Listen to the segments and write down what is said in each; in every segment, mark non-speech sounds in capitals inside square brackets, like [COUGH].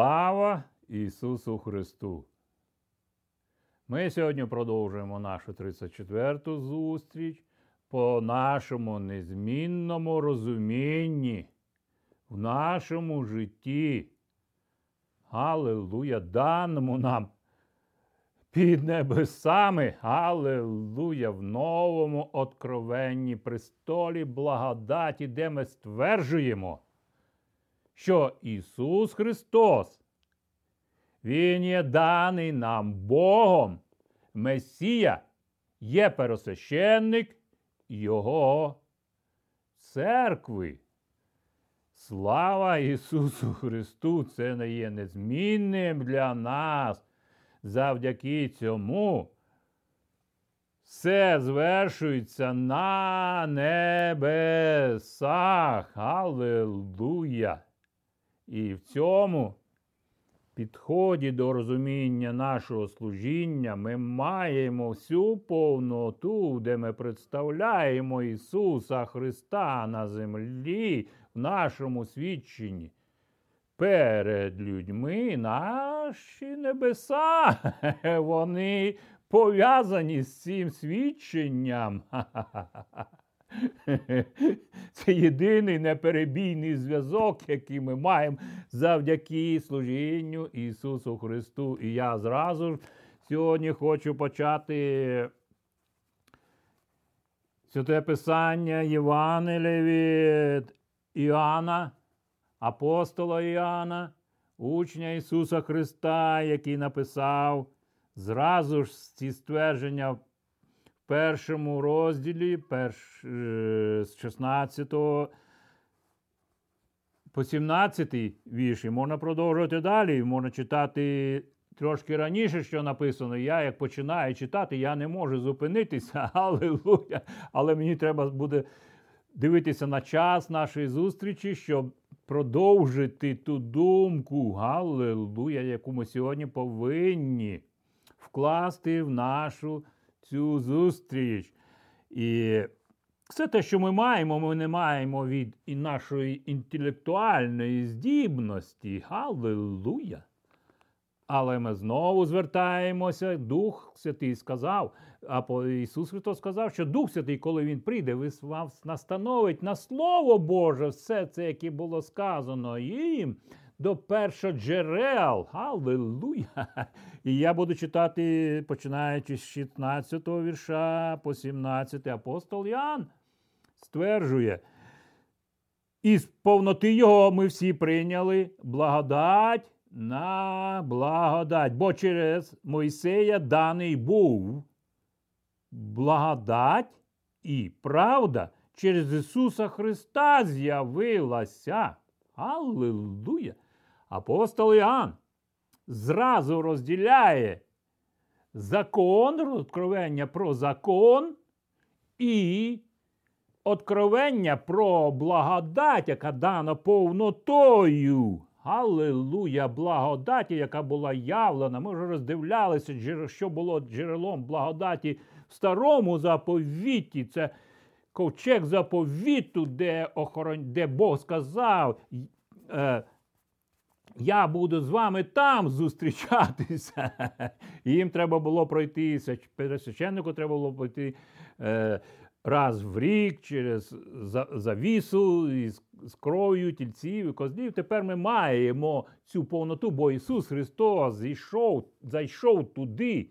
Слава Ісусу Христу! Ми сьогодні продовжуємо нашу 34-ту зустріч по нашому незмінному розумінні в нашому житті. Аллилуйя, даному нам під небесами, Аллилуйя, в новому откровенні престолі благодаті, де ми стверджуємо що Ісус Христос, Він є даний нам Богом, Месія, є пересвященник Його церкви. Слава Ісусу Христу! Це не є незмінним для нас. Завдяки цьому все звершується на небесах. Аллилуйя! І в цьому підході до розуміння нашого служіння ми маємо всю повноту, де ми представляємо Ісуса Христа на землі в нашому свідченні. Перед людьми наші небеса, [LAUGHS] вони пов'язані з цим свідченням. [LAUGHS] [LAUGHS] Це єдиний неперебійний зв'язок, який ми маємо завдяки служінню Ісусу Христу. І я зразу ж сьогодні хочу почати святе Писання Євангелія від Іоанна, апостола Іоанна, учня Ісуса Христа, який написав зразу ж ці ствердження першому розділі, перш, е, з 16 по 17 вірші, можна продовжувати далі, можна читати трошки раніше, що написано. Я, як починаю читати, я не можу зупинитися, [LAUGHS] аллилуйя, але мені треба буде дивитися на час нашої зустрічі, щоб продовжити ту думку, Галилуя, яку ми сьогодні повинні вкласти в нашу цю зустріч. І все те, що ми маємо, ми не маємо від і нашої інтелектуальної здібності. Галилуя! Але ми знову звертаємося, Дух Святий сказав, а Ісус Христос сказав, що Дух Святий, коли Він прийде, вас настановить на Слово Боже все це, яке було сказано їм до першоджерел. Аллилуйя! [LAUGHS] І я буду читати, починаючи з 16 го вірша по 17 апостол Ян стверджує. Із повноти його ми всі прийняли благодать на благодать. Бо через Мойсея даний був благодать і правда через Ісуса Христа з'явилася. Аллилуйя! Апостол Іоанн зразу розділяє закон, откровення про закон і откровення про благодать, яка дана повнотою. Аллилуйя, благодаті, яка була явлена. Ми вже роздивлялися, що було джерелом благодаті в старому заповіті. Це ковчег заповіту, де охорон... де Бог сказав. Я буду з вами там зустрічатися. [LAUGHS] Їм треба було пройти, священнику треба було пройти е, раз в рік через завісу із з кров'ю тільців і козлів. Тепер ми маємо цю повноту, бо Ісус Христос зійшов, зайшов туди.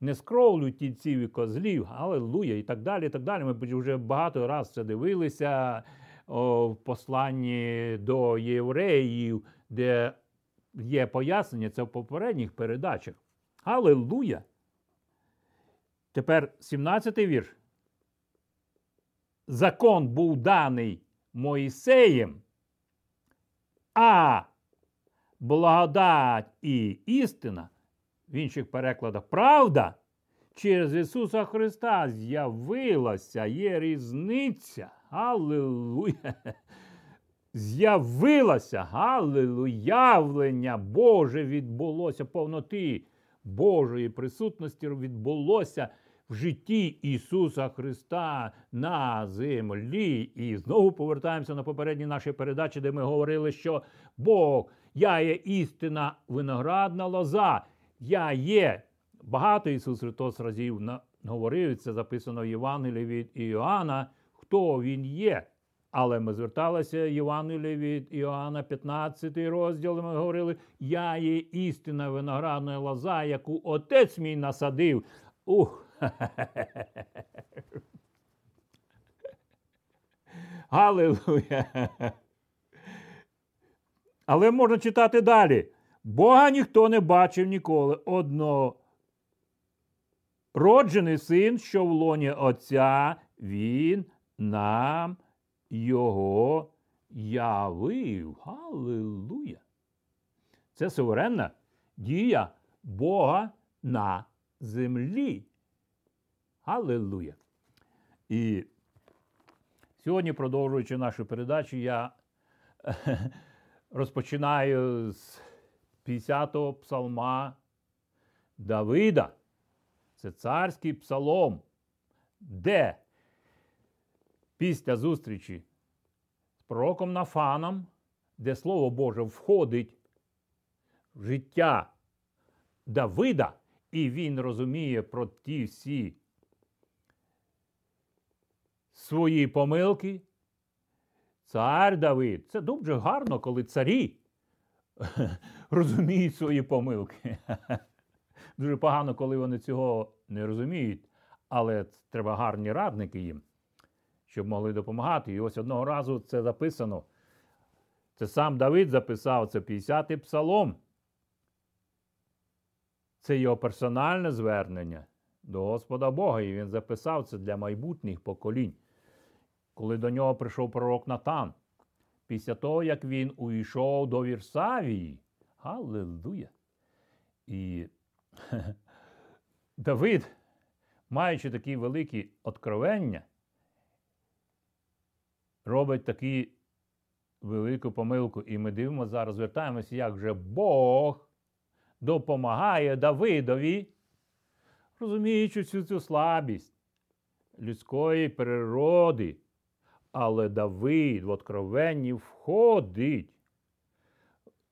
Не з кров'ю тільців і козлів, алелуя, і так далі. і так далі. Ми вже багато разів це дивилися о, в посланні до євреїв де є пояснення, це в попередніх передачах. Аллилуйя! Тепер 17-й вірш. Закон був даний Моїсеєм, а благодать і істина, в інших перекладах, правда, через Ісуса Христа з'явилася, є різниця. Аллилуйя! З'явилася галилуявлення Боже відбулося повноти Божої присутності відбулося в житті Ісуса Христа на землі. І знову повертаємося на попередні наші передачі, де ми говорили, що Бог, я є істина виноградна лоза, я є. Багато Ісус Христос разів говорив, це записано в Євангелії від Іоанна, хто Він є. Але ми зверталися Євангелії від Іоанна, 15 розділ, ми говорили, я є істина виноградна лоза, яку отець мій насадив. Ух! [LAUGHS] Галилуя! Але можна читати далі. Бога ніхто не бачив ніколи. Одно роджений син, що в лоні Отця, він нам його явив. Галилуя! Це суверенна дія Бога на землі. Аллилуйя! І сьогодні, продовжуючи нашу передачу, я [LAUGHS] розпочинаю з 50-го псалма Давида. Це царський псалом, де після зустрічі з пророком Нафаном, де Слово Боже входить в життя Давида, і він розуміє про ті всі свої помилки. Цар Давид. Це дуже гарно, коли царі [LAUGHS] розуміють свої помилки. [LAUGHS] Дуже погано, коли вони цього не розуміють, але треба гарні радники їм, щоб могли допомагати. І ось одного разу це записано. Це сам Давид записав, це 50-й псалом. Це його персональне звернення до Господа Бога. І він записав це для майбутніх поколінь. Коли до нього прийшов пророк Натан, після того, як він увійшов до Вірсавії. Галилуя! І [LAUGHS] Давид, маючи такі великі откровення, робить таку велику помилку. І ми дивимося зараз, звертаємося, як же Бог допомагає Давидові, розуміючи всю цю слабість людської природи. Але Давид в откровенні входить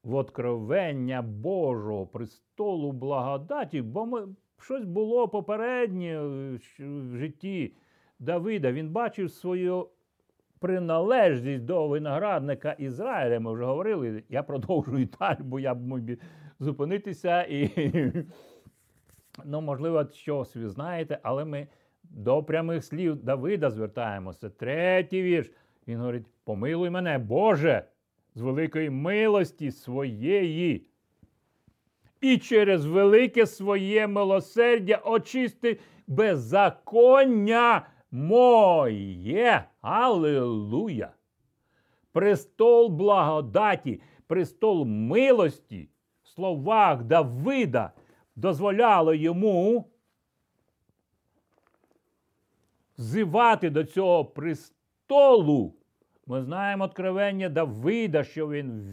в откровення Божого престолу благодаті, бо ми, щось було попереднє в житті Давида. Він бачив свою приналежність до виноградника Ізраїля. Ми вже говорили. Я продовжую далі, бо я б міг зупинитися і, [LAUGHS] ну, можливо, щось ви знаєте, але ми до прямих слів Давида звертаємося. Третій вірш. Він говорить: помилуй мене, Боже, з великої милості своєї. І через велике своє милосердя очисти беззаконня моє. Аллилуйя! Престол благодаті, престол милості в словах Давида дозволяло йому зивати до цього престолу. Ми знаємо откровення Давида, що він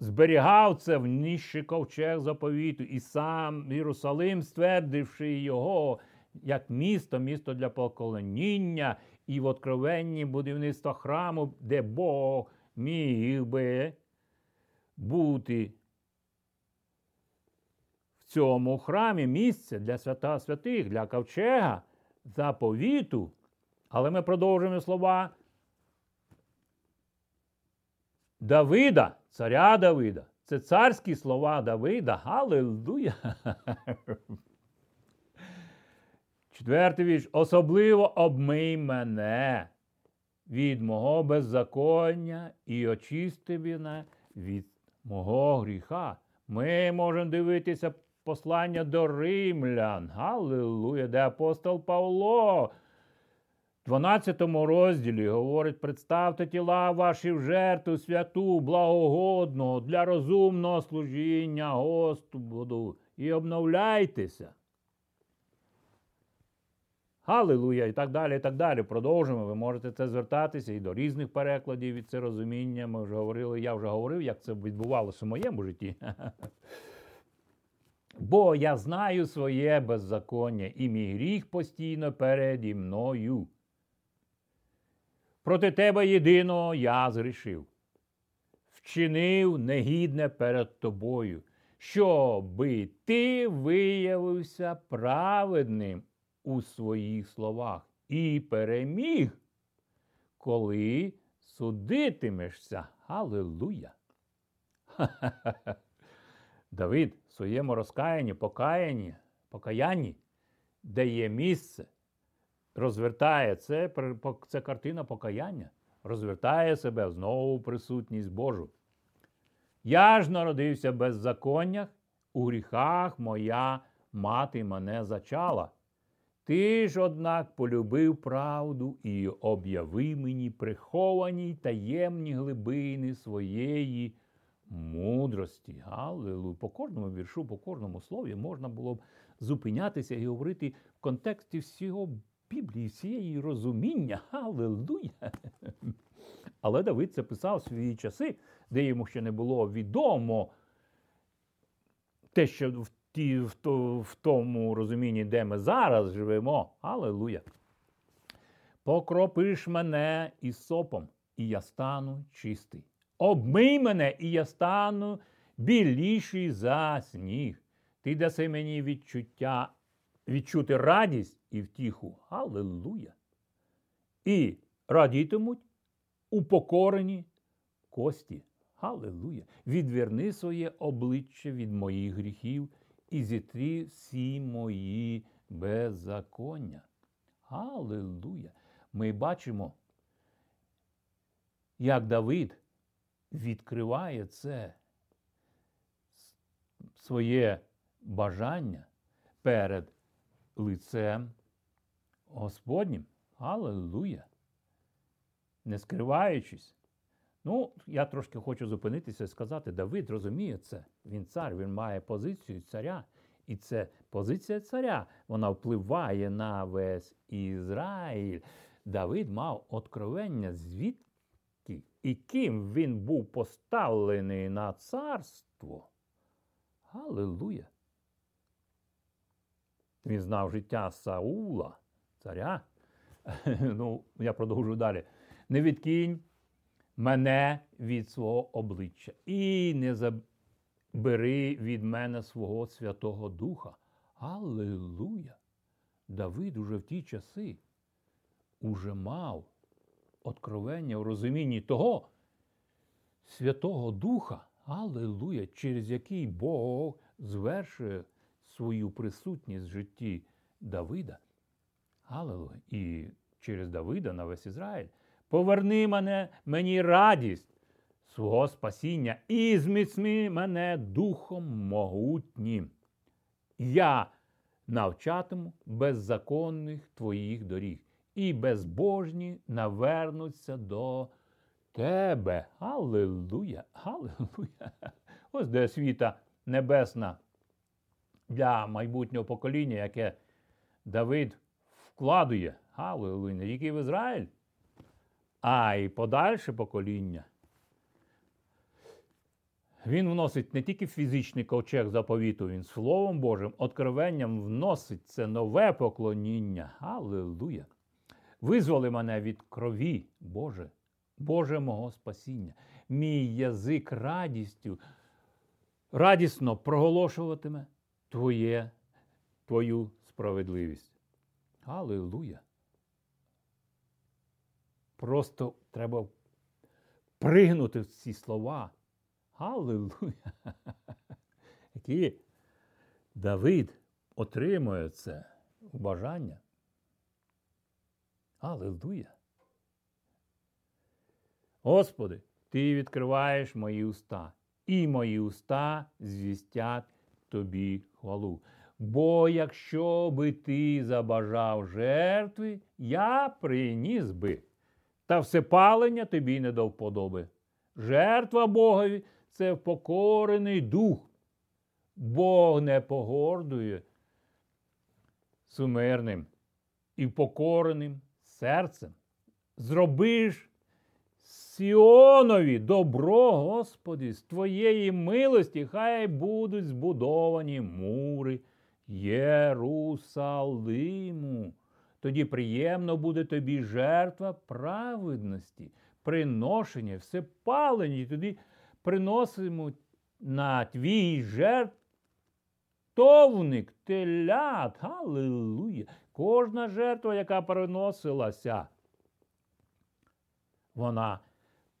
зберігав це в нижчий ковчег заповіту, і сам Єрусалим, ствердивши його як місто, місто для покоління, і в откровенні будівництва храму, де Бог міг би бути в цьому храмі місце для свята святих, для ковчега заповіту. Але ми продовжуємо слова Давида, царя Давида. Це царські слова Давида. Галилуя! Четвертий вірш. Особливо обмий мене від мого беззаконня і очисти мене від мого гріха. Ми можемо дивитися послання до римлян. Галилуя, де апостол Павло. В 12 розділі говорить: представте тіла ваші в жертву святу, благогодну для розумного служіння Господу і обновляйтеся. Галилуя! І так далі. і так далі. Продовжуємо. Ви можете це звертатися і до різних перекладів від це розуміння. Ми вже говорили, я вже говорив, як це відбувалося в моєму житті. [LAUGHS] Бо я знаю своє беззаконня, і мій гріх постійно переді мною. Проти тебе єдиного я згрішив, вчинив негідне перед тобою, щоби ти виявився праведним у своїх словах і переміг, коли судитимешся. Аллилуйя! [LAUGHS] Давид в своєму розкаянні, покаянні, покаянні, де є місце, розвертає це, це картина покаяння, розвертає себе знову присутність Божу. Я ж народився в беззаконнях, у гріхах моя мати мене зачала. Ти ж, однак, полюбив правду і об'яви мені приховані й таємні глибини своєї мудрості. Аллилуйя. По кожному віршу, по кожному слові можна було б зупинятися і говорити в контексті всього Біблії, всієї розуміння. Аллилуйя. Але Давид це писав свої часи, де йому ще не було відомо те, що в ті, в, то, в тому розумінні, де ми зараз живемо. Аллилуйя. Покропиш мене із сопом, і я стану чистий. Обмий мене, і я стану біліший за сніг. Ти даси мені відчуття, відчути радість і втіху. Аллилуйя. І радітимуть упокорені кості. Аллилуйя. Відверни своє обличчя від моїх гріхів і зітрі всі мої беззаконня. Аллилуйя. Ми бачимо, як Давид відкриває це своє бажання перед лицем Господнім. Аллилуйя. Не скриваючись. Ну, я трошки хочу зупинитися і сказати, Давид розуміє це. Він цар, він має позицію царя. І це позиція царя. Вона впливає на весь Ізраїль. Давид мав откровення, звідки і ким він був поставлений на царство. Аллилуйя! Він знав життя Саула, царя. [LAUGHS] Ну, я продовжу далі. Не відкинь мене від свого обличчя і не забери від мене свого Святого Духа. Аллилуйя! Давид уже в ті часи уже мав откровення в розумінні того Святого Духа, Аллилуйя, через який Бог звершує свою присутність в житті Давида. Аллилуйя. І через Давида на весь Ізраїль. Поверни мене мені радість свого спасіння і зміцни мене духом могутнім. Я навчатиму беззаконних твоїх доріг, і безбожні навернуться до тебе. Аллилуйя! Аллилуйя! Ось де освіта небесна для майбутнього покоління, яке Давид вкладує. Аллилуйя, тільки в Ізраїль а й подальше покоління. Він вносить не тільки фізичний ковчег заповіту, він Словом Божим, откровенням вносить це нове поклоніння. Аллилуйя! Визволи мене від крові, Боже, Боже мого спасіння. Мій язик радістю, радісно проголошуватиме Твоє, Твою справедливість. Аллилуйя! Просто треба пригнути в ці слова. Аллилуйя! [LAUGHS] Які Давид отримує це бажання. Аллилуйя! Господи, Ти відкриваєш мої уста, і мої уста звістять Тобі хвалу. Бо якщо би ти забажав жертви, я приніс би та всепалення тобі не до вподоби. Жертва Богові це впокорений дух. Бог не погордує сумирним і впокореним серцем. Зробиш Сіонові, добро, Господи, з Твоєї милості хай будуть збудовані мури Єрусалиму. Тоді приємно буде тобі жертва праведності, приношення, всепалені. І Тоді приносимо на твій жертовник телят. Галилуя! Кожна жертва, яка приносилася, вона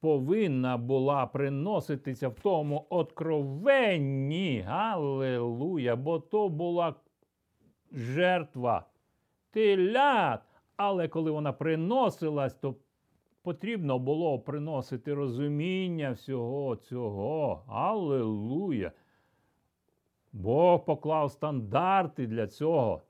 повинна була приноситися в тому откровенні. Галилуя! Бо то була жертва телят. Але коли вона приносилась, то потрібно було приносити розуміння всього цього. Аллилуйя! Бог поклав стандарти для цього.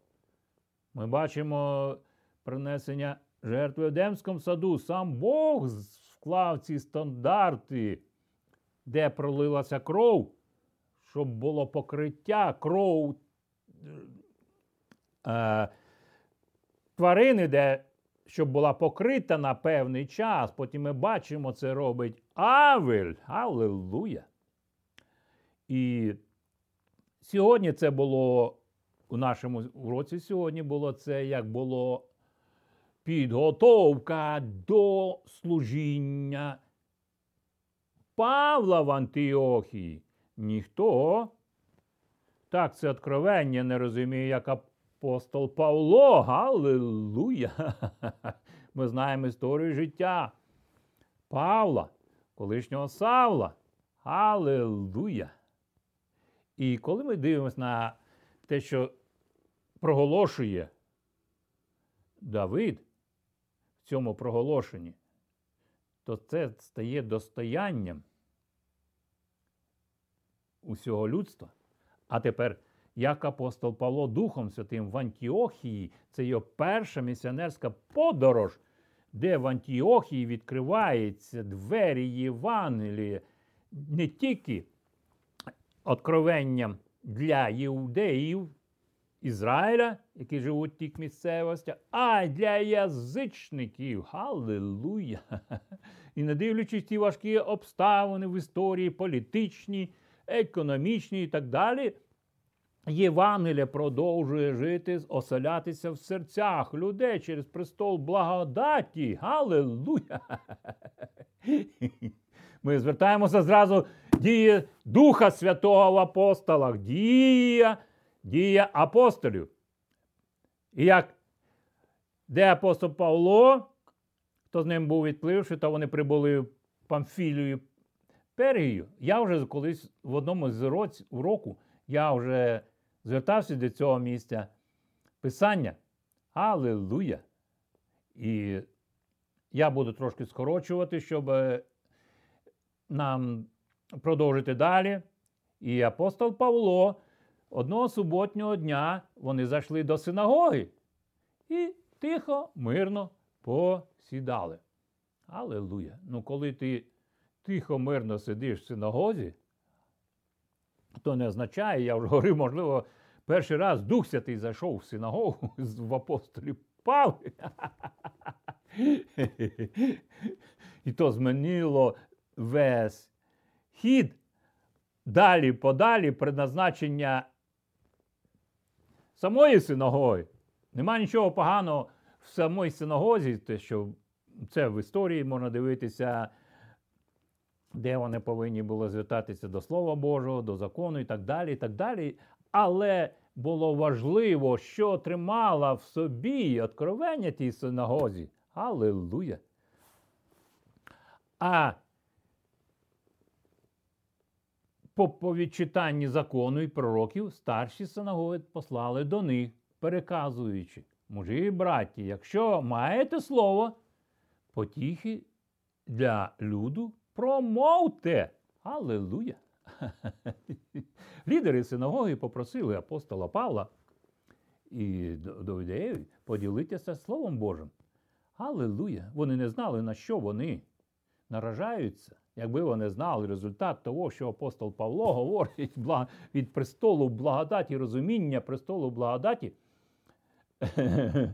Ми бачимо принесення жертви в Едемському саду. Сам Бог вклав ці стандарти, де пролилася кров, щоб було покриття кров е, тварини, де щоб була покрита на певний час. Потім ми бачимо, це робить Авель. Аллилуйя. І сьогодні це було у нашому уроці сьогодні було це, як було підготовка до служіння Павла в Антіохії. Ніхто так це откровення не розуміє, як апостол Павло. Галилуя! [LAUGHS] Ми знаємо історію життя Павла, колишнього Савла. Аллилуйя! І коли ми дивимося на те, що проголошує Давид в цьому проголошенні, то це стає достоянням усього людства. А тепер, як апостол Павло Духом Святим в Антіохії, це його перша місіонерська подорож, де в Антіохії відкриваються двері Євангелія не тільки откровенням для іудеїв Ізраїля, які живуть в тих місцевостях, а й для язичників. Халилуя! І не дивлячись ті важкі обставини в історії, політичні, економічні і так далі. Євангелія продовжує жити, оселятися в серцях людей через престол благодаті. Галилуя! [LAUGHS] Ми звертаємося зразу діє Духа Святого в апостолах, дія, дія апостолів. І як де апостол Павло, хто з ним був відпливши, то вони прибули в Памфілію Пергію. Я вже колись в одному з уроку я вже звертався до цього місця Писання. Аллилуйя! І я буду трошки скорочувати, щоб нам продовжити далі. І апостол Павло одного суботнього дня вони зайшли до синагоги і тихо, мирно посідали. Аллилуйя! Ну, коли ти тихо, мирно сидиш в синагозі, то не означає, я вже [LAUGHS] говорив, можливо, перший раз Дух Святий зайшов в синагогу [LAUGHS] в апостолів Павлі. [LAUGHS] І то змінило весь хід далі подалі предназначення самої синагоги. Нема нічого поганого в самій синагозі, те, що це в історії можна дивитися, де вони повинні були звертатися до Слова Божого, до закону і так далі. і так далі. Але було важливо, що тримала в собі откровення тій синагозі. Аллилуйя! А по повідчитанні закону і пророків старші синагоги послали до них, переказуючи, мужі і браті, якщо маєте слово, потіхи для люду промовте. Аллилуйя! [LAUGHS] Лідери синагоги попросили апостола Павла і Довдеєві поділитися Словом Божим. Аллилуйя! Вони не знали, на що вони наражаються. Якби вони знали результат того, що апостол Павло говорить [LAUGHS] від престолу благодаті, розуміння престолу благодаті. [LAUGHS]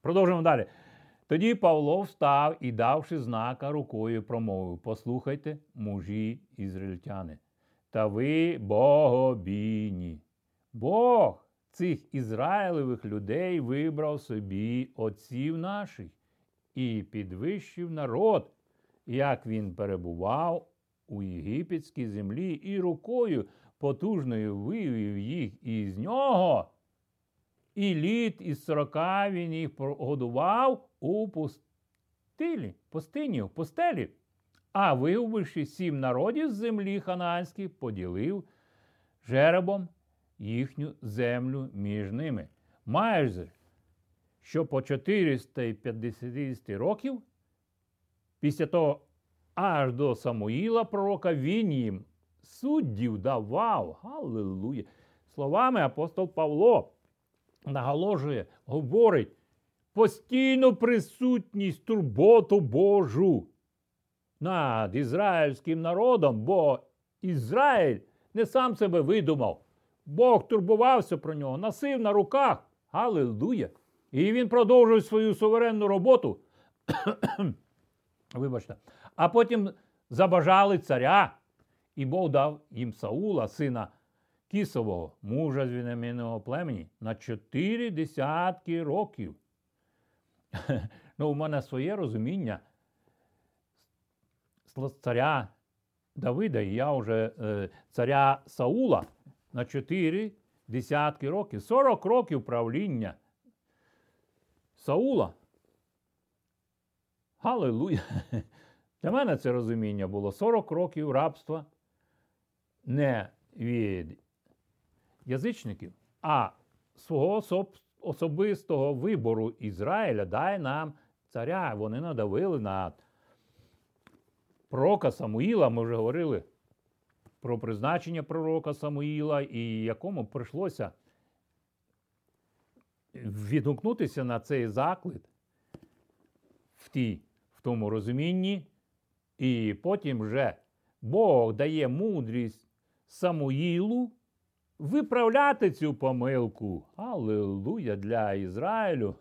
Продовжуємо далі. Тоді Павло встав і, давши знака рукою, промовив: Послухайте, мужі ізраїльтяни, та ви богобійні. Бог цих ізраїлевих людей вибрав собі отців наших і підвищив народ, як він перебував у єгипетській землі, і рукою потужною вивів їх із нього. І літ із сорока він їх годував у пустилі, пустині, в пустелі. А вигубивши сім народів з землі ханаанських, поділив жеребом їхню землю між ними. Майже що по 450 років, після того аж до Самуїла пророка, він їм суддів давав. Галилуя! Словами апостол Павло наголошує, говорить постійну присутність турботу Божу над ізраїльським народом, бо Ізраїль не сам себе видумав. Бог турбувався про нього, носив на руках. Галилуя! І він продовжує свою суверенну роботу. [COUGHS] Вибачте. А потім забажали царя, і Бог дав їм Саула, сина Кісового, мужа з Вінаміного племені, на чотири десятки років. [LAUGHS] ну, У мене своє розуміння царя Давида, і я вже е, царя Саула на чотири десятки років, 40 років правління. Саула. Галилуя! [LAUGHS] Для мене це розуміння було 40 років рабства не від язичників, а свого особистого вибору Ізраїля дай нам царя. Вони надавили на пророка Самуїла. Ми вже говорили про призначення пророка Самуїла, і якому прийшлося відгукнутися на цей заклик в тій, в тому розумінні, і потім вже Бог дає мудрість Самуїлу виправляти цю помилку. Аллилуйя для Ізраїлю.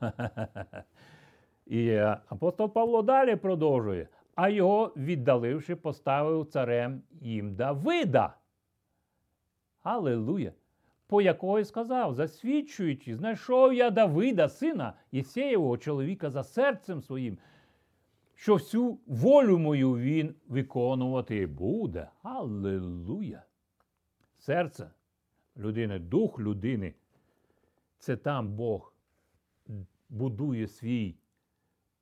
[LAUGHS] І апостол Павло далі продовжує, а його, віддаливши, поставив царем їм Давида. Аллилуйя! по якої сказав, засвідчуючи, знайшов я Давида, сина Єсеєвого чоловіка за серцем своїм, що всю волю мою він виконувати буде. Аллилуйя! Серце людини, дух людини. Це там Бог будує свій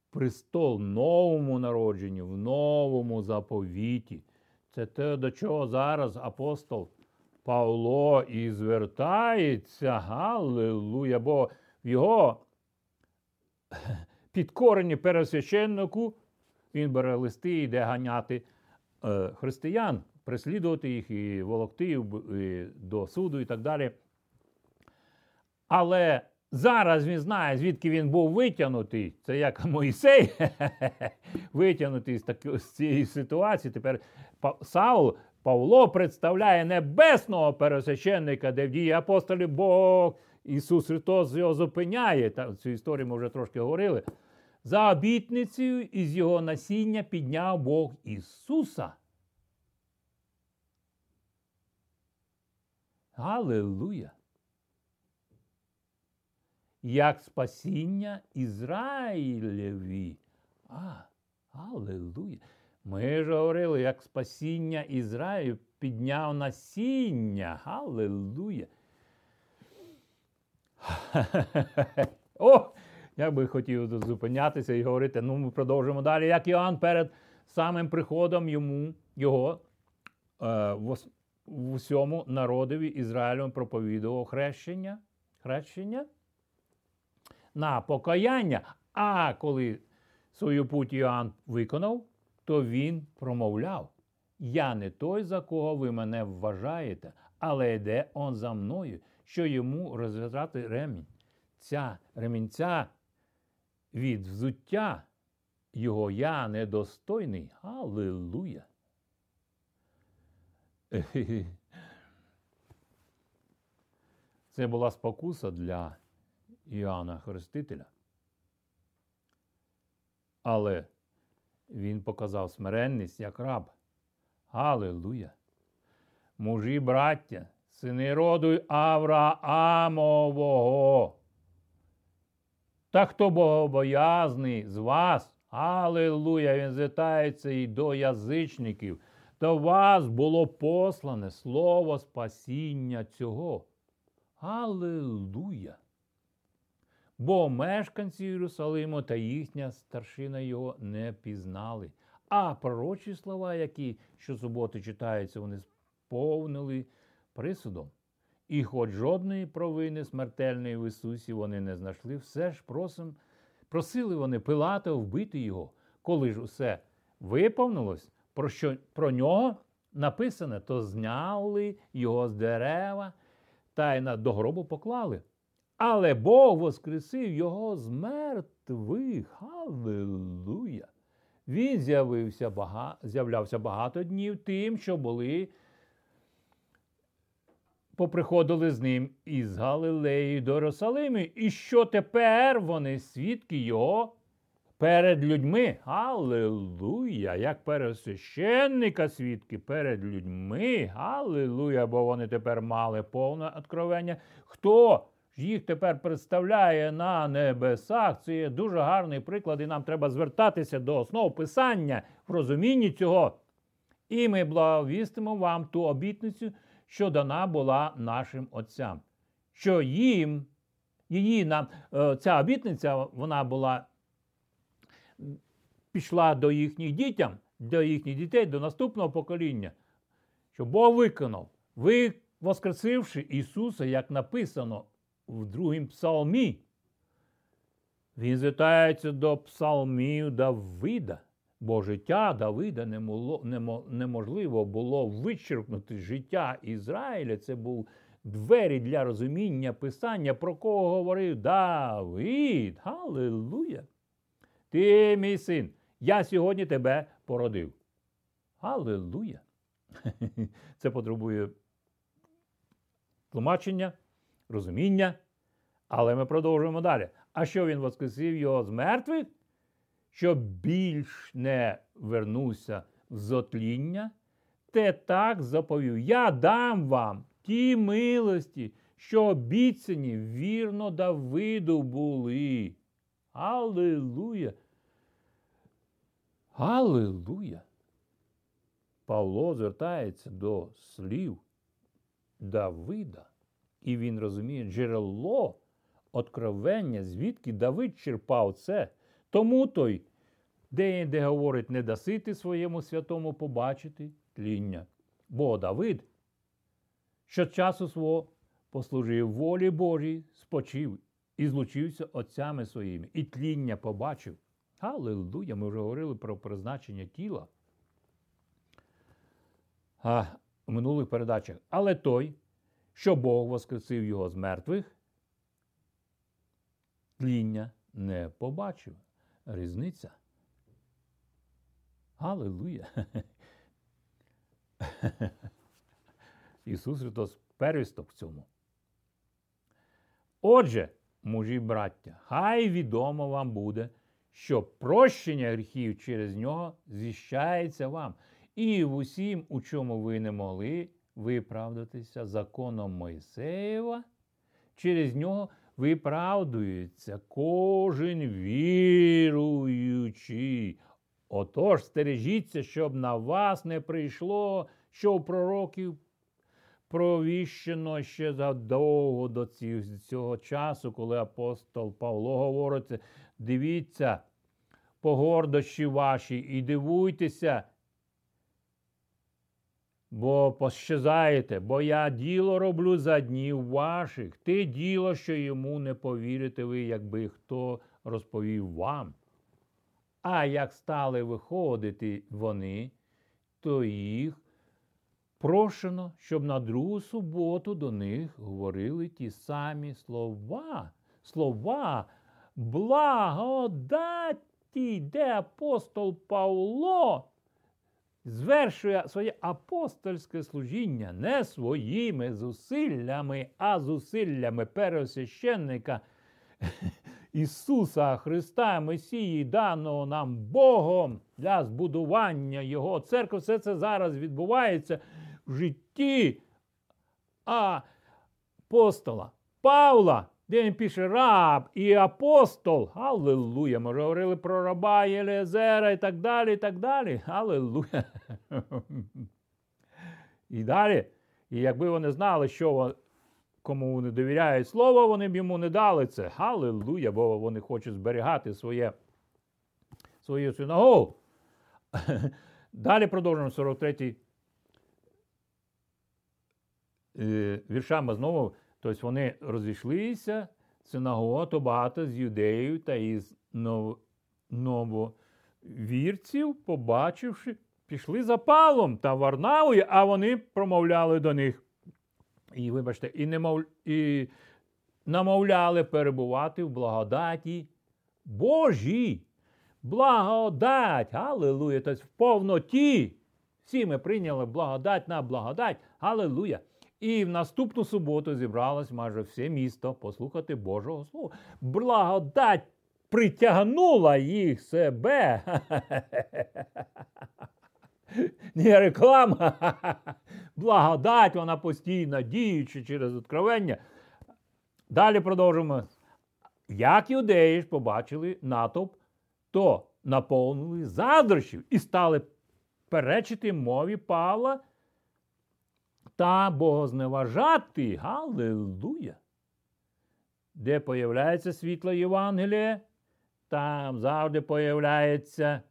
престол новому народженню, в новому заповіті. Це те, до чого зараз апостол Павло і звертається, Галилуя, бо в його [CLEARS THROAT] підкоренні пересвященнику він бере листи і йде ганяти е, християн, переслідувати їх і волокти і до суду і так далі. Але зараз він знає, звідки він був витягнутий. Це як [LAUGHS] Моїсей [LAUGHS] витягнутий з, таки, з цієї ситуації. Тепер Саул Павло представляє небесного пересвященника, де в дії апостолів Бог Ісус Христос його зупиняє. Та, Цю історію ми вже трошки говорили. За обітницею із його насіння підняв Бог Ісуса. Галилуя! Як спасіння Ізраїлеві. А, Аллилуйя! Ми ж говорили, як спасіння Ізраїлю підняв насіння. Галилуя. [LAUGHS] О! Я би хотів зупинятися і говорити. Ну, ми продовжимо далі. Як Іоанн перед самим приходом йому, його е, в, усьому народові Ізраїлем проповідував хрещення, хрещення на покаяння. А коли свою путь Іоанн виконав, то він промовляв: Я не той, за кого ви мене вважаєте, але йде он за мною, що йому розв'язати ремінь. Ця ремінця від взуття його я недостойний. Аллилуйя. [LAUGHS] Це була спокуса для Іоанна Хрестителя. Але він показав смиренність як раб. Аллилуйя! Мужі, браття, сини роду Авраамового. Та хто богобоязний з вас, Аллилуйя, він звертається і до язичників. До вас було послане слово спасіння цього. Аллилуйя! Бо мешканці Єрусалиму та їхня старшина його не пізнали. А пророчі слова, які щосуботи читаються, вони сповнили присудом. І хоч жодної провини смертельної в Ісусі вони не знайшли, все ж просим, просили вони Пилата вбити його. Коли ж усе виповнилось, про що про нього написане, то зняли його з дерева та й на до гробу поклали. Але Бог воскресив його з мертвих. Халилуя! Він з'явився бага... з'являвся багато днів тим, що були, поприходили з ним із Галилеї до Єрусалиму, і що тепер вони свідки його перед людьми. Аллилуйя! Як пересвященника свідки перед людьми. Аллилуйя! Бо вони тепер мали повне откровення. Хто? Їх тепер представляє на небесах. Це є дуже гарний приклад, і нам треба звертатися до основ писання в розумінні цього. І ми благовістимо вам ту обітницю, що дана була нашим отцям. Що їм, її нам, е, ця обітниця, вона була пішла до їхніх дітям, до їхніх дітей, до наступного покоління. Що Бог виконав, ви воскресивши Ісуса, як написано в другому псалмі. Він звертається до псалмів Давида, бо життя Давида неможливо було вичерпнути життя Ізраїля. Це був двері для розуміння Писання, про кого говорив Давид. Галилуя! Ти, мій син, я сьогодні тебе породив. Галилуя! [LAUGHS] Це потребує тлумачення розуміння. Але ми продовжуємо далі. А що він воскресив його з мертвих? Щоб більш не вернувся в зотління, те так заповів: Я дам вам ті милості, що обіцяні вірно Давиду були. Аллилуйя! Аллилуйя! Павло звертається до слів Давида. І він розуміє джерело откровення, звідки Давид черпав це. Тому той, де де говорить, не даси ти своєму святому побачити тління. Бо Давид, що часу свого послужив волі Божій, спочив і злучився отцями своїми, і тління побачив. Аллилуйя, ми вже говорили про призначення тіла а, в минулих передачах. Але той, що Бог воскресив його з мертвих, тління не побачив. Різниця. Аллилуйя! [LAUGHS] Ісус Христос первісток в цьому. Отже, мужі браття, хай відомо вам буде, що прощення гріхів через нього зіщається вам, і в усім, у чому ви не могли виправдатися законом Мойсеєва, через нього виправдується кожен віруючий. Отож, стережіться, щоб на вас не прийшло, що у пророків провіщено ще задовго до цього часу, коли апостол Павло говорить, дивіться по гордощі ваші і дивуйтеся, бо пощезаєте, бо я діло роблю за днів ваших, те діло, що йому не повірите ви, якби хто розповів вам. А як стали виходити вони, то їх прошено, щоб на другу суботу до них говорили ті самі слова, слова благодаті, де апостол Павло звершує своє апостольське служіння не своїми зусиллями, а зусиллями пересвященника [LAUGHS] Ісуса Христа, Месії, даного нам Богом для збудування Його церкви. Все це зараз відбувається житті апостола Павла, де він пише раб і апостол. Аллилуйя. Ми говорили про раба Єлезера і так далі. і так далі. Аллилуйя. [LAUGHS] І далі. І якби вони знали, що кому вони довіряють слово, вони б йому не дали це. Аллилуйя, бо вони хочуть зберігати своє, свою синагогу. [LAUGHS] Далі продовжуємо 43 е, віршами знову. Тобто вони розійшлися, синагога, то багато з юдеїв та із нововірців, побачивши, пішли за Павлом та Варнавою, а вони промовляли до них. І, вибачте, і, немов, і намовляли перебувати в благодаті Божій. Благодать! Аллилуйя! Тобто в повноті. Всі ми прийняли благодать на благодать. Аллилуйя! І в наступну суботу зібралось майже все місто послухати Божого Слова. Благодать притягнула їх себе. [LAUGHS] Не реклама, [LAUGHS] благодать, вона постійно діючи через откровення. Далі продовжимо. Як юдеї ж побачили натовп, то наповнили задрощів і стали перечити мові Павла та богозневажати. Галилуя! Де появляється світло Євангелія, там завжди появляється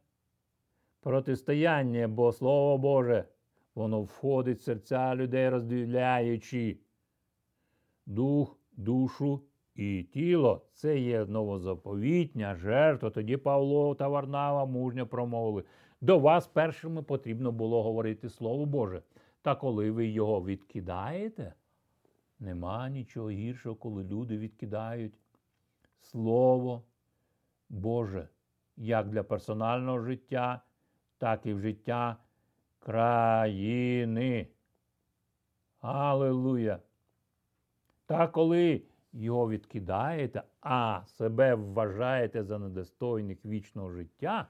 протистояння, бо Слово Боже, воно входить в серця людей, розділяючи дух, душу і тіло. Це є новозаповітня жертва. Тоді Павло та Варнава мужньо промовили. До вас першими потрібно було говорити Слово Боже. Та коли ви його відкидаєте, нема нічого гіршого, коли люди відкидають Слово Боже, як для персонального життя, так і в життя країни. Аллилуйя! Та коли його відкидаєте, а себе вважаєте за недостойних вічного життя,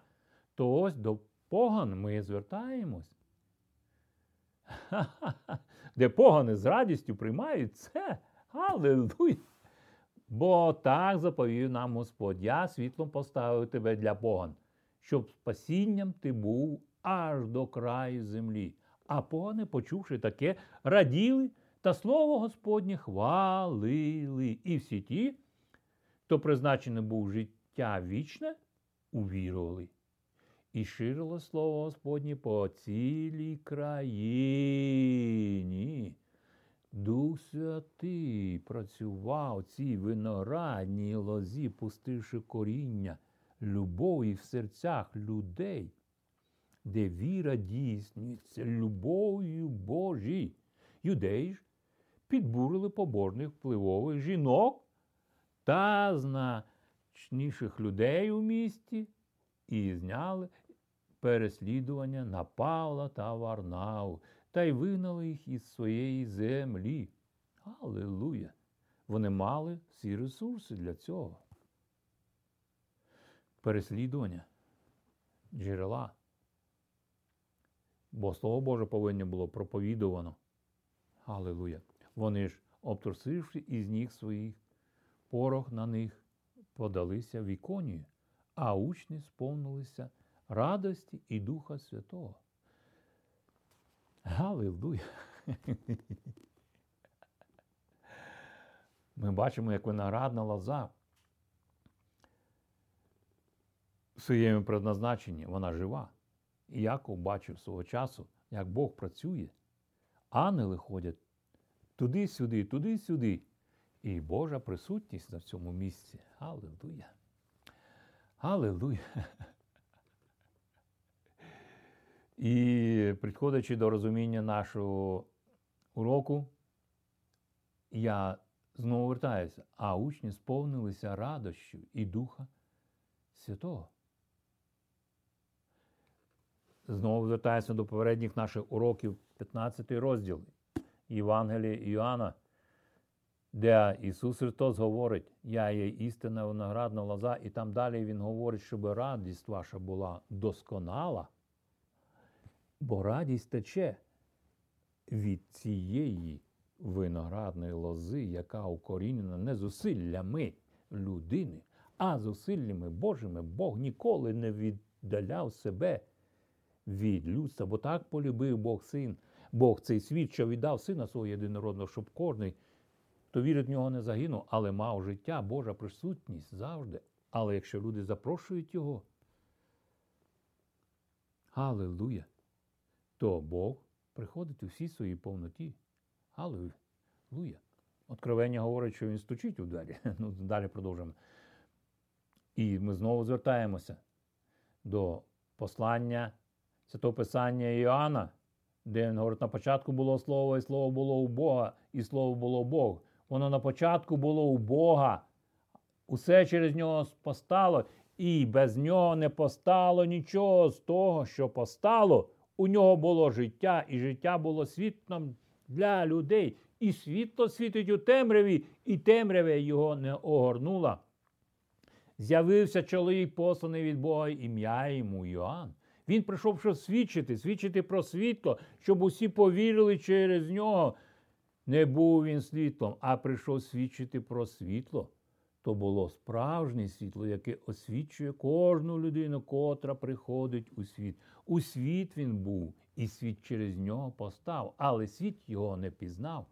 то ось до поган ми звертаємось. [LAUGHS] Де погани з радістю приймають це. Аллилуйя! Бо так заповів нам Господь, я світлом поставив тебе для поган, щоб спасінням ти був аж до краю землі. А погани, почувши таке, раділи та слово Господнє хвалили. І всі ті, хто призначений був життя вічне, увірували. І ширило слово Господнє по цілій країні. Дух Святий працював цій виноградній лозі, пустивши коріння любові в серцях людей, де віра дійснюється любов'ю Божій. Юдеї ж підбурили побожних впливових жінок та значніших людей у місті і зняли переслідування на Павла та Варнаву та й вигнали їх із своєї землі. Аллилуйя! Вони мали всі ресурси для цього. Переслідування джерела. Бо Слово Боже повинно було проповідувано. Аллилуйя! Вони ж, обтрусивши із ніг своїх, порох на них подалися в іконію, а учні сповнилися радості і Духа Святого. Галилуя! [LAUGHS] Ми бачимо, як виноградна лоза в своєму предназначенні, вона жива. І Яков бачив свого часу, як Бог працює. Ангели ходять туди-сюди, туди-сюди. І Божа присутність на цьому місці. Аллилуйя! Аллилуйя! [LAUGHS] І підходячи до розуміння нашого уроку, я знову вертаюся, а учні сповнилися радощів і Духа Святого. Знову звертаюся до попередніх наших уроків, 15 розділ Євангелія Іоанна, де Ісус Христос говорить, я є істина виноградна лоза, і там далі Він говорить, щоб радість ваша була досконала, бо радість тече від цієї виноградної лози, яка укорінена не зусиллями людини, а зусиллями Божими. Бог ніколи не віддаляв себе від людства, бо так полюбив Бог син, Бог цей світ, що віддав сина свого єдинородного, щоб кожний, хто вірить в нього, не загинув, але мав життя, Божа присутність завжди. Але якщо люди запрошують його, Аллилуйя, то Бог приходить у всій своїй повноті. Аллилуйя. Откровення говорить, що він стучить у двері. [LAUGHS] Ну, далі продовжимо. І ми знову звертаємося до послання Святого Писання Іоанна, де він говорить, на початку було слово, і слово було у Бога, і слово було Бог. Воно на початку було у Бога. Усе через нього постало, і без нього не постало нічого з того, що постало. У нього було життя, і життя було світлом для людей. І світло світить у темряві, і темрявя його не огорнула. З'явився чоловік, посланий від Бога, ім'я йому Йоанн. Він прийшов, щоб свідчити, свідчити про світло, щоб усі повірили через нього. Не був він світлом, а прийшов свідчити про світло. То було справжнє світло, яке освічує кожну людину, котра приходить у світ. У світ він був, і світ через нього постав, але світ його не пізнав.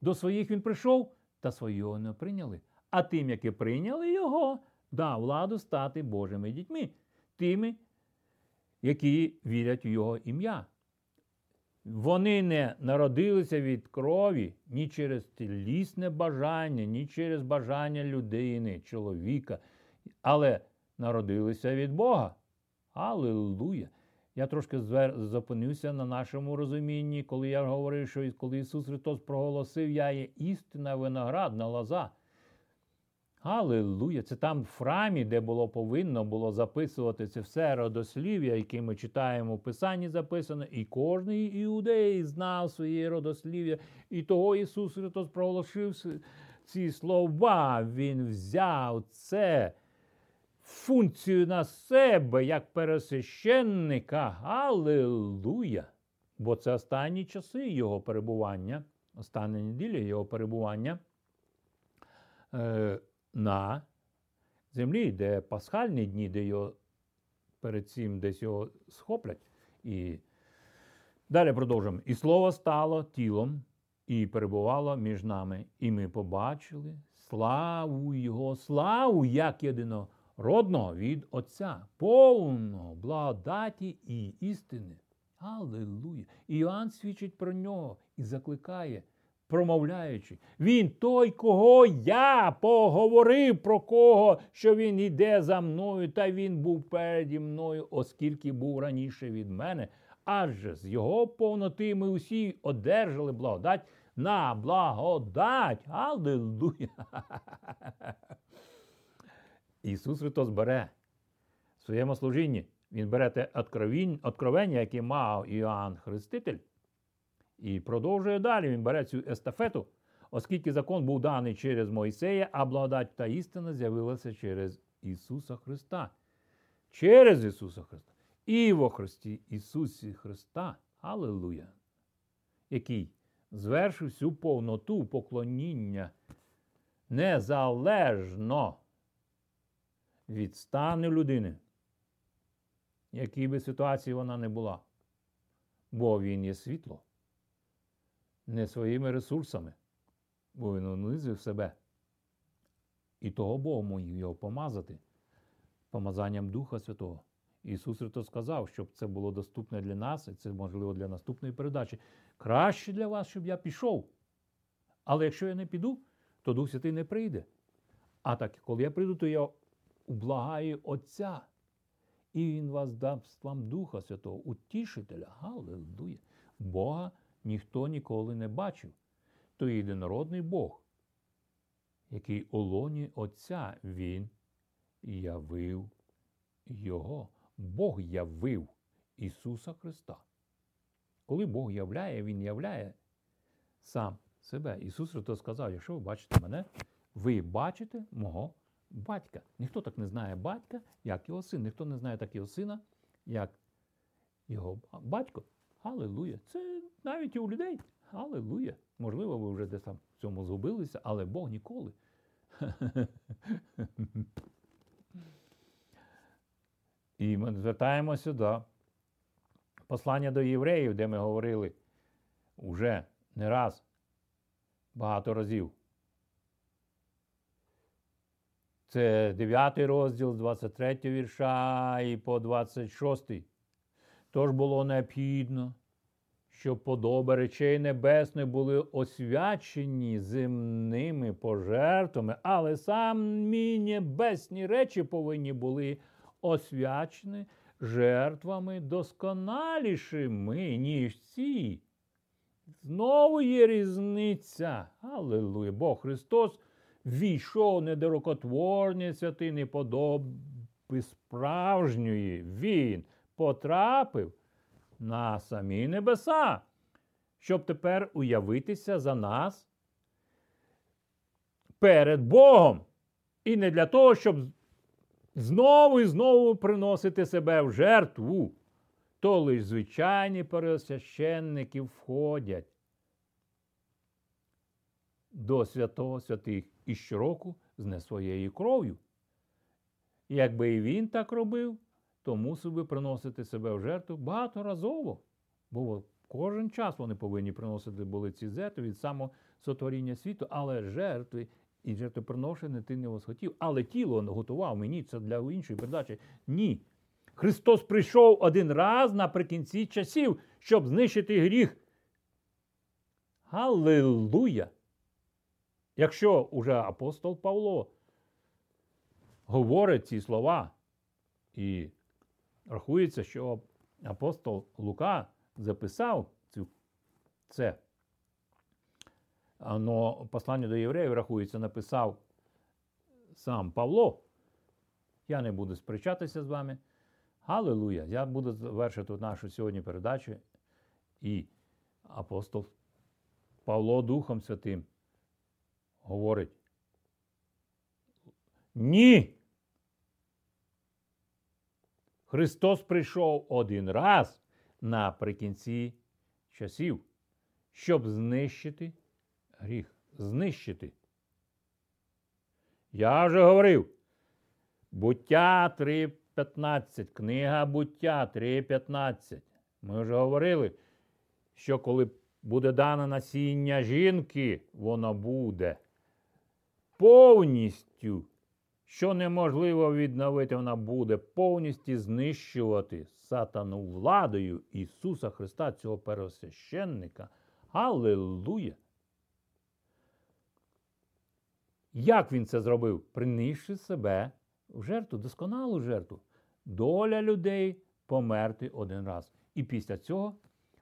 До своїх він прийшов, та свого не прийняли. А тим, які прийняли його, дав владу стати Божими дітьми, тими, які вірять в його ім'я. Вони не народилися від крові ні через тілісне бажання, ні через бажання людини, чоловіка, але народилися від Бога. Аллилуйя! Я трошки зупинився на нашому розумінні, коли я говорив, що коли Ісус Христос проголосив, я є істина виноградна лоза. Аллилуйя! Це там в храмі, де було повинно було записувати це все родослів'я, яке ми читаємо в Писанні записано, і кожний іудей знав своє родослів'я, і того Ісус Христос проголосив ці слова. Він взяв це функцію на себе як пересвященника. Аллилуйя! Бо це останні часи його перебування, остання неділя його перебування. На землі, де пасхальні дні, де його перед цим десь його схоплять. І далі продовжуємо. І слово стало тілом і перебувало між нами. І ми побачили славу Його, славу як єдинородного від Отця, повного благодаті і істини. Аллилуйя! І Іоанн свідчить про нього і закликає промовляючи, він той, кого я поговорив про кого, що він іде за мною, та він був переді мною, оскільки був раніше від мене. Адже з його повноти ми усі одержали благодать на благодать. Аллилуйя! [LAUGHS] Ісус Христос бере в своєму служінні. Він бере те откровення, яке мав Іоанн Хреститель, і продовжує далі. Він бере цю естафету, оскільки закон був даний через Мойсея, а благодать та істина з'явилася через Ісуса Христа. Через Ісуса Христа. І во Христі Ісусі Христа. Аллилуйя! Який звершив всю повноту поклоніння незалежно від стану людини, якій би ситуації вона не була. Бо Він є світло не своїми ресурсами, бо він унизив себе. І того Бог мог його помазати помазанням Духа Святого. Ісус Христос сказав, щоб це було доступне для нас, і це можливо для наступної передачі. Краще для вас, щоб я пішов. Але якщо я не піду, то Дух Святий не прийде. А так, коли я прийду, то я ублагаю Отця. І Він вас дасть вам Духа Святого, утішителя. Галилуя! Бога ніхто ніколи не бачив. То єдинородний Бог, який у лоні Отця Він явив Його. Бог явив Ісуса Христа. Коли Бог являє, Він являє сам себе. Ісус Христос сказав, якщо ви бачите мене, ви бачите мого батька. Ніхто так не знає батька, як його син. Ніхто не знає так його сина, як його батько. Аллилуйя. Це навіть у людей. Аллилуйя. Можливо, ви вже десь там в цьому згубилися, але Бог ніколи. І ми звертаємося до послання до євреїв, де ми говорили уже не раз, багато разів. Це 9 розділ, 23 вірша і по 26. Тож було необхідно, щоб подоби речей небесних були освячені земними пожертвами, але самі небесні речі повинні були освячені жертвами досконалішими, ніж ці. Знову є різниця. Аллилуйя. Бог Христос війшов не до рукотворні святини подоби справжньої. Він потрапив на самі небеса, щоб тепер уявитися за нас перед Богом. І не для того, щоб знову і знову приносити себе в жертву, то лиш звичайні пересвященники входять до святого святих і щороку з не своєю кров'ю. Якби і він так робив, то мусив би приносити себе в жертву багаторазово. Бо кожен час вони повинні приносити були ці жертви від самого сотворіння світу, але жертви і жертвоприношення ти не восхотів. Але тіло готував мені це для іншої передачі. Ні. Христос прийшов один раз наприкінці часів, щоб знищити гріх. Галилуя! Якщо уже апостол Павло говорить ці слова, і рахується, що апостол Лука записав цю, це, но послання до євреїв рахується, написав сам Павло. Я не буду сперечатися з вами. Галилуя! Я буду завершити нашу сьогодні передачу. І апостол Павло Духом Святим говорить. Ні. Христос прийшов один раз наприкінці часів, щоб знищити гріх. Знищити. Я вже говорив. Буття 3.15. Книга буття 3.15. Ми вже говорили, що коли буде дане насіння жінки, воно буде повністю, що неможливо відновити, вона буде повністю знищувати сатану владою Ісуса Христа, цього пересвященника. Аллилуйя! Як він це зробив? Принісши себе в жертву, досконалу жертву. Доля людей померти один раз. І після цього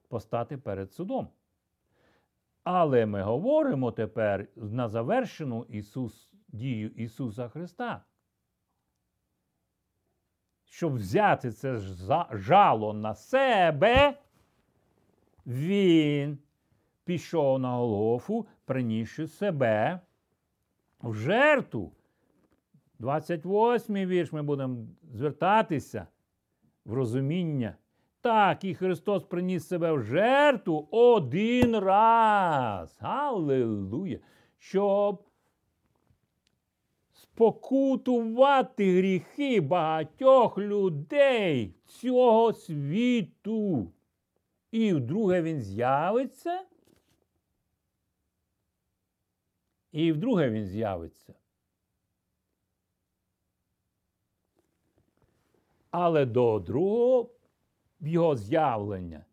постати перед судом. Але ми говоримо тепер на завершену Ісус, дію Ісуса Христа. Щоб взяти це жало на себе, Він пішов на Голофу, принісши себе в жертву. 28-й вірш ми будемо звертатися в розуміння. Так, і Христос приніс себе в жертву один раз. Аллилуйя! Щоб спокутувати гріхи багатьох людей цього світу. І вдруге він з'явиться. І вдруге він з'явиться. Але до другого його з'явлення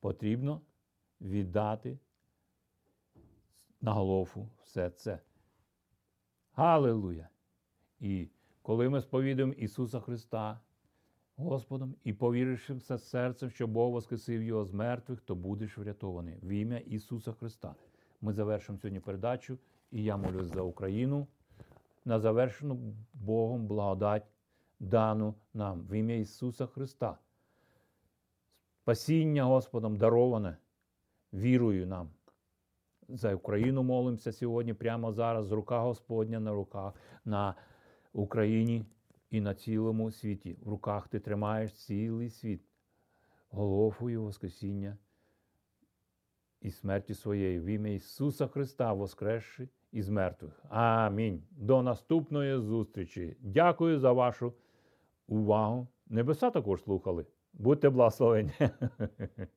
потрібно віддати на голову все це. Галилуя! І коли ми сповідуємо Ісуса Христа Господом і повіривши все серцем, що Бог воскресив Його з мертвих, то будеш врятований в ім'я Ісуса Христа. Ми завершимо сьогодні передачу, і я молюсь за Україну на завершену Богом благодать дану нам в ім'я Ісуса Христа. Спасіння Господом дароване вірою нам За Україну молимося сьогодні, прямо зараз, рука Господня на руках на Україні і на цілому світі. В руках ти тримаєш цілий світ, головою Воскресіння і смерті своєї. В ім'я Ісуса Христа, воскресши із мертвих. Амінь. До наступної зустрічі. Дякую за вашу увагу. Небеса також слухали. Будьте благословені. [LAUGHS]